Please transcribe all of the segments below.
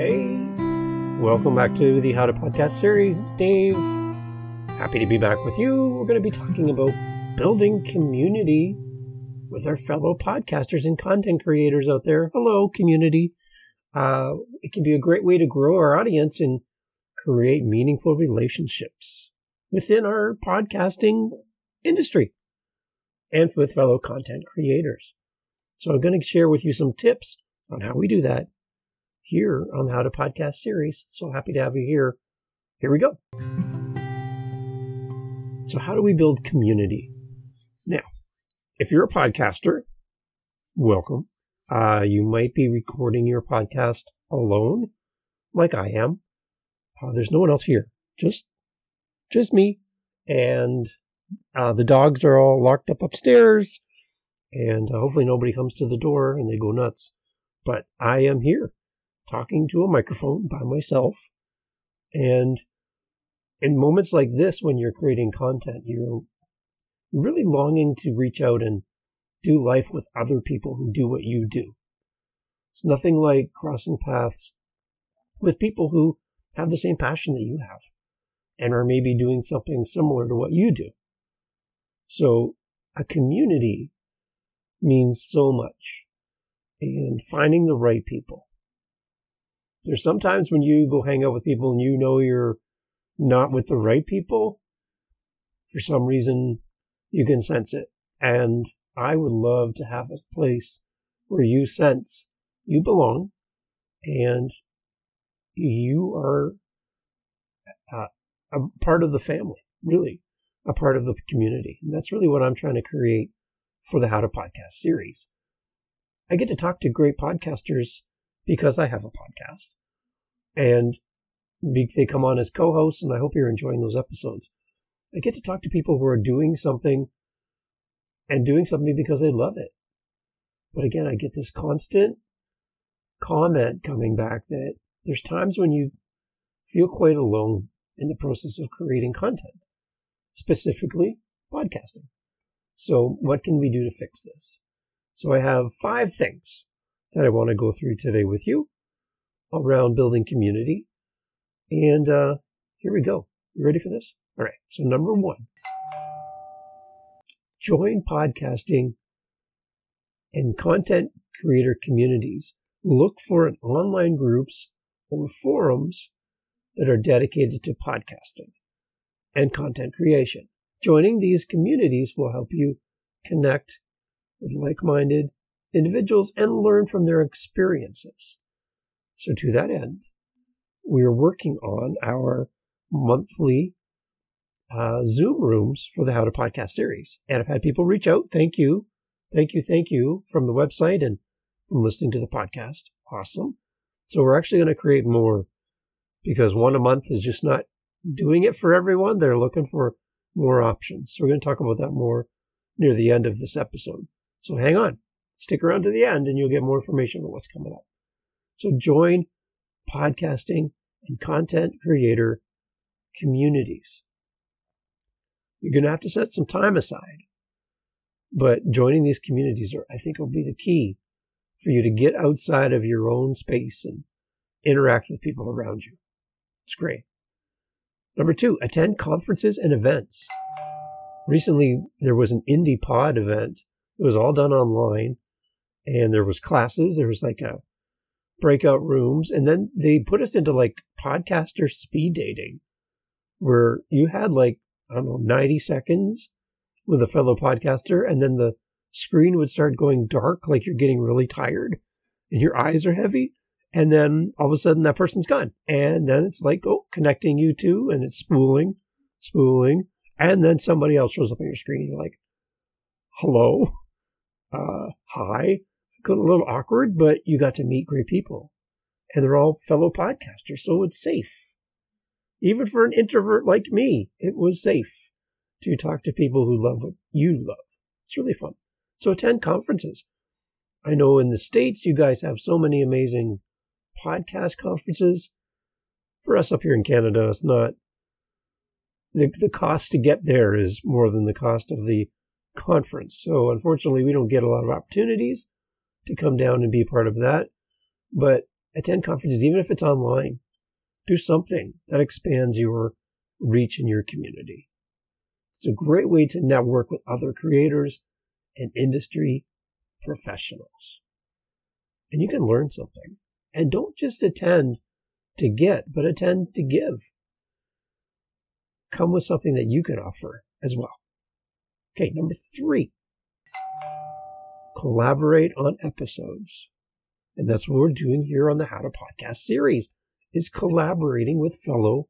Hey, welcome back to the How to Podcast series. It's Dave. Happy to be back with you. We're going to be talking about building community with our fellow podcasters and content creators out there. Hello, community. Uh, it can be a great way to grow our audience and create meaningful relationships within our podcasting industry and with fellow content creators. So I'm going to share with you some tips on how we do that here on the How to Podcast series. So happy to have you here. Here we go. So how do we build community? Now, if you're a podcaster, welcome. Uh, you might be recording your podcast alone, like I am. Uh, there's no one else here, just, just me. And, uh, the dogs are all locked up upstairs and uh, hopefully nobody comes to the door and they go nuts. But I am here talking to a microphone by myself. And in moments like this, when you're creating content, you're really longing to reach out and do life with other people who do what you do. It's nothing like crossing paths with people who have the same passion that you have and are maybe doing something similar to what you do. So a community means so much and finding the right people. There's sometimes when you go hang out with people and you know you're not with the right people, for some reason you can sense it. And I would love to have a place where you sense you belong and you are uh, a part of the family, really a part of the community. And that's really what I'm trying to create for the How to Podcast series. I get to talk to great podcasters because I have a podcast and they come on as co-hosts and I hope you're enjoying those episodes. I get to talk to people who are doing something and doing something because they love it. But again, I get this constant comment coming back that there's times when you feel quite alone in the process of creating content, specifically podcasting. So what can we do to fix this? So I have five things that I want to go through today with you around building community. And uh, here we go. You ready for this? All right. So number one, join podcasting and content creator communities. Look for online groups or forums that are dedicated to podcasting and content creation. Joining these communities will help you connect with like-minded individuals and learn from their experiences. So to that end, we are working on our monthly uh, Zoom rooms for the How to Podcast series. And I've had people reach out. Thank you. Thank you. Thank you from the website and from listening to the podcast. Awesome. So we're actually going to create more because one a month is just not doing it for everyone. They're looking for more options. So we're going to talk about that more near the end of this episode. So hang on, stick around to the end and you'll get more information about what's coming up. So join podcasting and content creator communities. You're going to have to set some time aside, but joining these communities are, I think will be the key for you to get outside of your own space and interact with people around you. It's great. Number two, attend conferences and events. Recently, there was an indie pod event. It was all done online and there was classes. There was like a breakout rooms. And then they put us into like podcaster speed dating where you had like, I don't know, 90 seconds with a fellow podcaster and then the screen would start going dark, like you're getting really tired and your eyes are heavy. And then all of a sudden that person's gone. And then it's like, oh, connecting you two and it's spooling, spooling. And then somebody else shows up on your screen. You're like, hello, uh, hi. A little awkward, but you got to meet great people and they're all fellow podcasters. So it's safe. Even for an introvert like me, it was safe to talk to people who love what you love. It's really fun. So attend conferences. I know in the States, you guys have so many amazing podcast conferences. For us up here in Canada, it's not the the cost to get there is more than the cost of the conference. So unfortunately, we don't get a lot of opportunities to come down and be part of that. But attend conferences, even if it's online. Do something that expands your reach in your community. It's a great way to network with other creators and industry professionals. And you can learn something. And don't just attend to get, but attend to give. Come with something that you can offer as well. Okay, number three, collaborate on episodes. And that's what we're doing here on the How to Podcast series is collaborating with fellow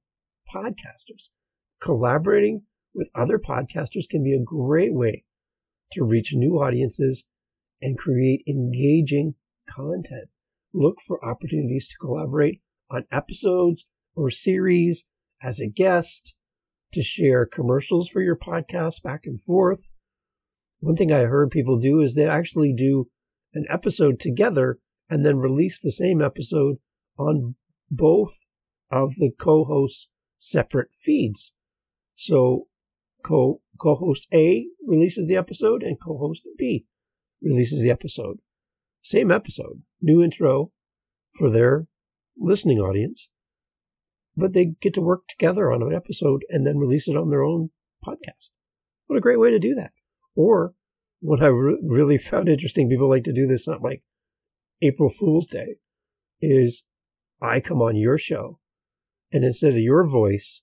podcasters. Collaborating with other podcasters can be a great way to reach new audiences and create engaging content. Look for opportunities to collaborate on episodes or series as a guest, to share commercials for your podcast back and forth. One thing I heard people do is they actually do an episode together and then release the same episode on both of the co-hosts separate feeds. So co co-host A releases the episode and co-host B releases the episode. Same episode, new intro for their listening audience, but they get to work together on an episode and then release it on their own podcast. What a great way to do that. Or what I re- really found interesting, people like to do this on like April Fool's Day, is I come on your show and instead of your voice,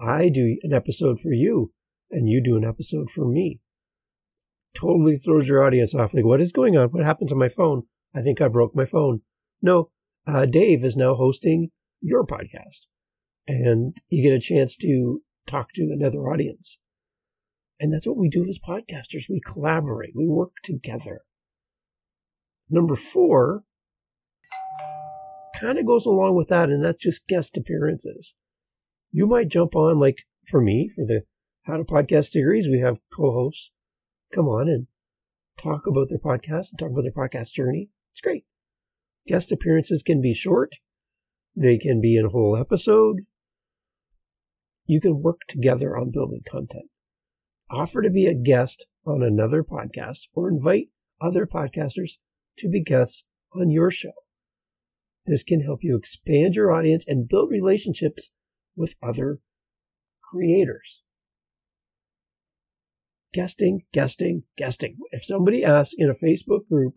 I do an episode for you and you do an episode for me. Totally throws your audience off. Like, what is going on? What happened to my phone? I think I broke my phone. No, uh, Dave is now hosting your podcast and you get a chance to talk to another audience. And that's what we do as podcasters. We collaborate. We work together. Number four kind of goes along with that, and that's just guest appearances. You might jump on, like for me, for the How to Podcast series, we have co-hosts come on and talk about their podcast and talk about their podcast journey. It's great. Guest appearances can be short. They can be in a whole episode. You can work together on building content. Offer to be a guest on another podcast or invite other podcasters to be guests on your show. This can help you expand your audience and build relationships with other creators. Guesting, guesting, guesting. If somebody asks in a Facebook group,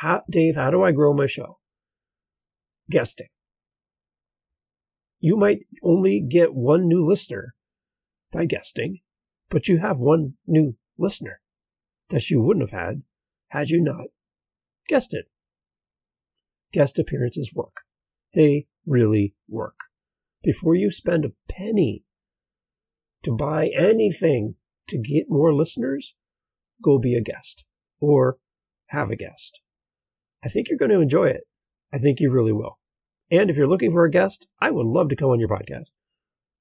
how, Dave, how do I grow my show? Guesting. You might only get one new listener by guesting, but you have one new listener that you wouldn't have had had you not guessed it guest appearances work. They really work. Before you spend a penny to buy anything to get more listeners, go be a guest or have a guest. I think you're going to enjoy it. I think you really will. And if you're looking for a guest, I would love to come on your podcast.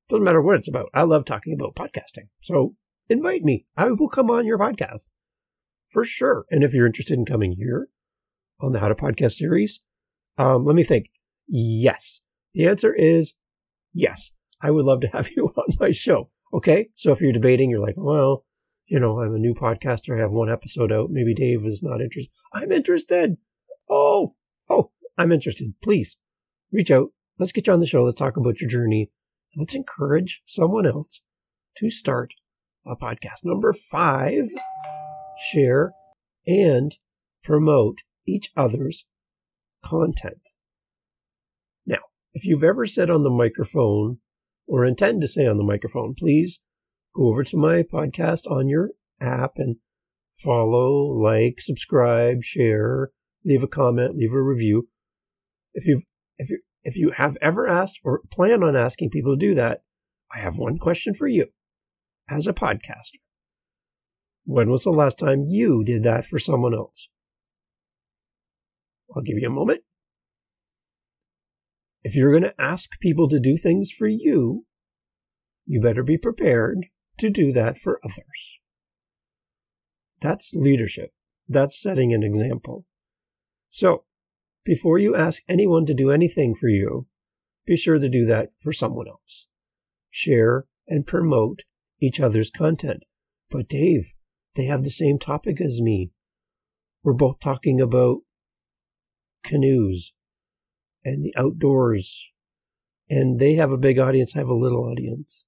Doesn't matter what it's about. I love talking about podcasting. So invite me. I will come on your podcast for sure. And if you're interested in coming here on the How to Podcast series, um, let me think. Yes. The answer is yes. I would love to have you on my show. Okay. So if you're debating, you're like, well, you know, I'm a new podcaster. I have one episode out. Maybe Dave is not interested. I'm interested. Oh, oh, I'm interested. Please reach out. Let's get you on the show. Let's talk about your journey. Let's encourage someone else to start a podcast. Number five, share and promote each other's content. Now, if you've ever said on the microphone or intend to say on the microphone, please go over to my podcast on your app and follow, like, subscribe, share, leave a comment, leave a review. If you've, if you, if you have ever asked or plan on asking people to do that, I have one question for you as a podcaster. When was the last time you did that for someone else? I'll give you a moment. If you're going to ask people to do things for you, you better be prepared to do that for others. That's leadership. That's setting an example. So, before you ask anyone to do anything for you, be sure to do that for someone else. Share and promote each other's content. But Dave, they have the same topic as me. We're both talking about canoes. and the outdoors. And they have a big audience. I have a little audience.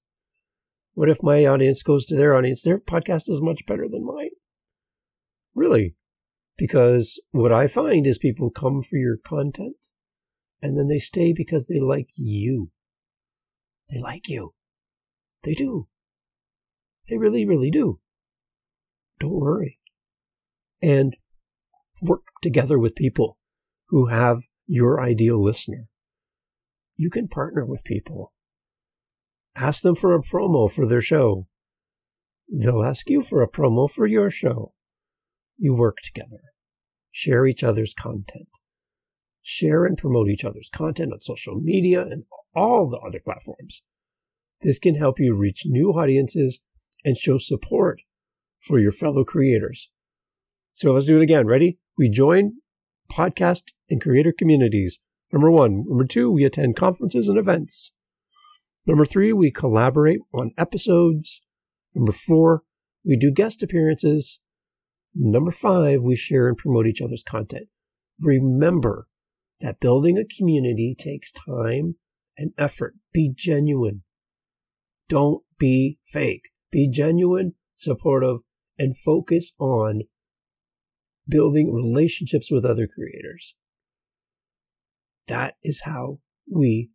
What if my audience goes to their audience? Their podcast is much better than mine. Really. Because what I find is people come for your content and then they stay because they like you. They like you. They do. They really, really do. Don't worry. And work together with people who have your ideal listener. You can partner with people. Ask them for a promo for their show. They'll ask you for a promo for your show. You work together. Share each other's content. Share and promote each other's content on social media and all the other platforms. This can help you reach new audiences and show support for your fellow creators. So let's do it again. Ready? We join podcast and creator communities. Number one. Number two, we attend conferences and events. Number three, we collaborate on episodes. Number four, we do guest appearances. Number five, we share and promote each other's content. Remember that building a community takes time and effort. Be genuine. Don't be fake. Be genuine, supportive, and focus on building relationships with other creators. That is how we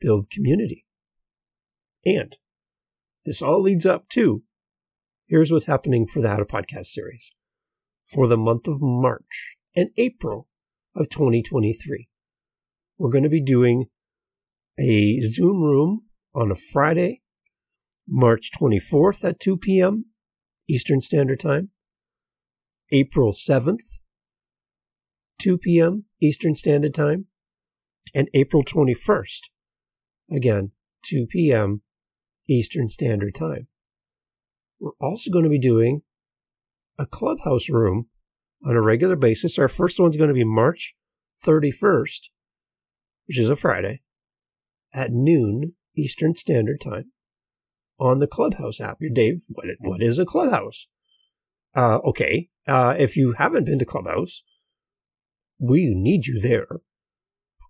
build community. And this all leads up to here's what's happening for the How to Podcast series for the month of March and April of 2023. We're going to be doing a Zoom room on a Friday, March 24th at 2 p.m. Eastern Standard Time, April 7th, 2 p.m. Eastern Standard Time, and April 21st, again, 2 p.m. Eastern Standard Time. We're also going to be doing a clubhouse room on a regular basis. Our first one's going to be March 31st, which is a Friday, at noon Eastern Standard Time on the Clubhouse app. Dave, what, what is a Clubhouse? Uh, okay. Uh, if you haven't been to Clubhouse, we need you there.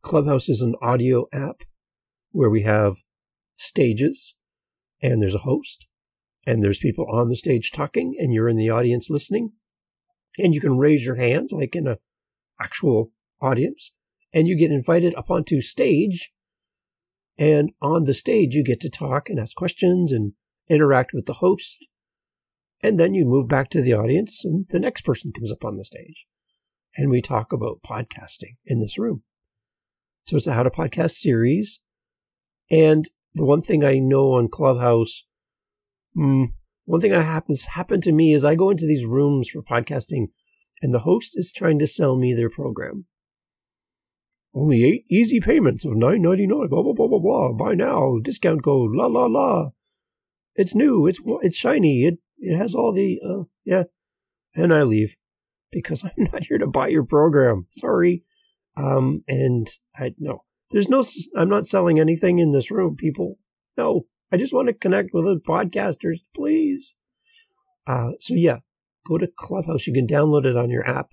Clubhouse is an audio app where we have stages and there's a host and there's people on the stage talking and you're in the audience listening. And you can raise your hand like in a actual audience. And you get invited up onto stage. And on the stage you get to talk and ask questions and interact with the host. And then you move back to the audience and the next person comes up on the stage. And we talk about podcasting in this room. So it's a how to podcast series. And the one thing i know on clubhouse Hmm. One thing that happens happened to me is I go into these rooms for podcasting, and the host is trying to sell me their program. Only eight easy payments of nine ninety nine. Blah blah blah blah blah. Buy now. Discount code. La la la. It's new. It's it's shiny. It it has all the uh, yeah. And I leave because I'm not here to buy your program. Sorry. Um. And I no. There's no. I'm not selling anything in this room, people. No. I just want to connect with other podcasters, please. Uh, so yeah, go to Clubhouse. You can download it on your app,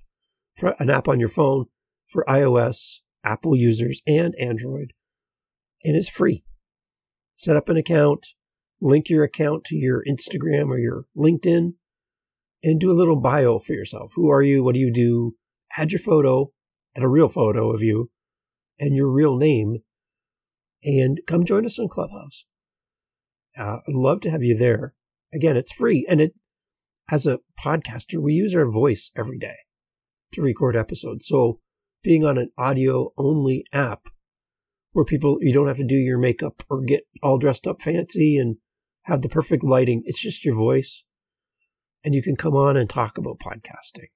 an app on your phone for iOS, Apple users, and Android. And it's free. Set up an account, link your account to your Instagram or your LinkedIn, and do a little bio for yourself. Who are you? What do you do? Add your photo, add a real photo of you, and your real name, and come join us on Clubhouse. Uh, I'd love to have you there. Again, it's free. And it, as a podcaster, we use our voice every day to record episodes. So being on an audio only app where people, you don't have to do your makeup or get all dressed up fancy and have the perfect lighting. It's just your voice and you can come on and talk about podcasting.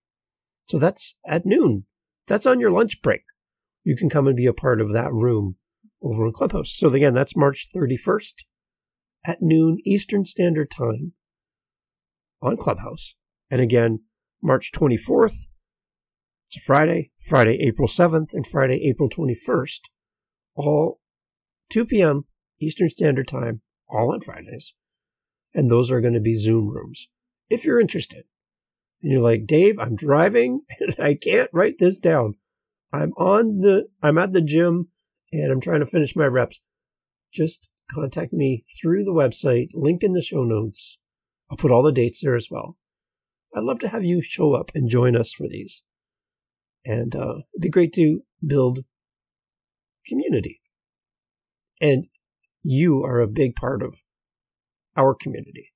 So that's at noon. That's on your lunch break. You can come and be a part of that room over in Clubhouse. So again, that's March 31st at noon Eastern Standard Time on Clubhouse. And again, March 24th, it's a Friday, Friday, April 7th, and Friday, April 21st, all 2 p.m. Eastern Standard Time, all on Fridays. And those are going to be Zoom rooms. If you're interested, and you're like, Dave, I'm driving and I can't write this down. I'm on the, I'm at the gym and I'm trying to finish my reps, just contact me through the website, link in the show notes. I'll put all the dates there as well. I'd love to have you show up and join us for these. And uh, it'd be great to build community. And you are a big part of our community.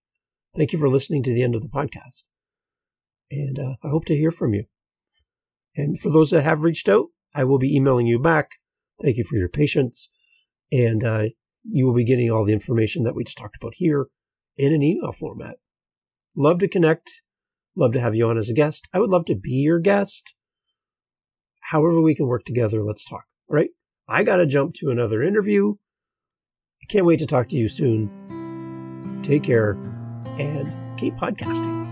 Thank you for listening to the end of the podcast. And uh, I hope to hear from you. And for those that have reached out, I will be emailing you back. Thank you for your patience. And uh, you will be getting all the information that we just talked about here in an email format. Love to connect. Love to have you on as a guest. I would love to be your guest. However, we can work together, let's talk. All right? I got to jump to another interview. I can't wait to talk to you soon. Take care and keep podcasting.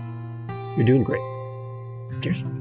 You're doing great. Cheers.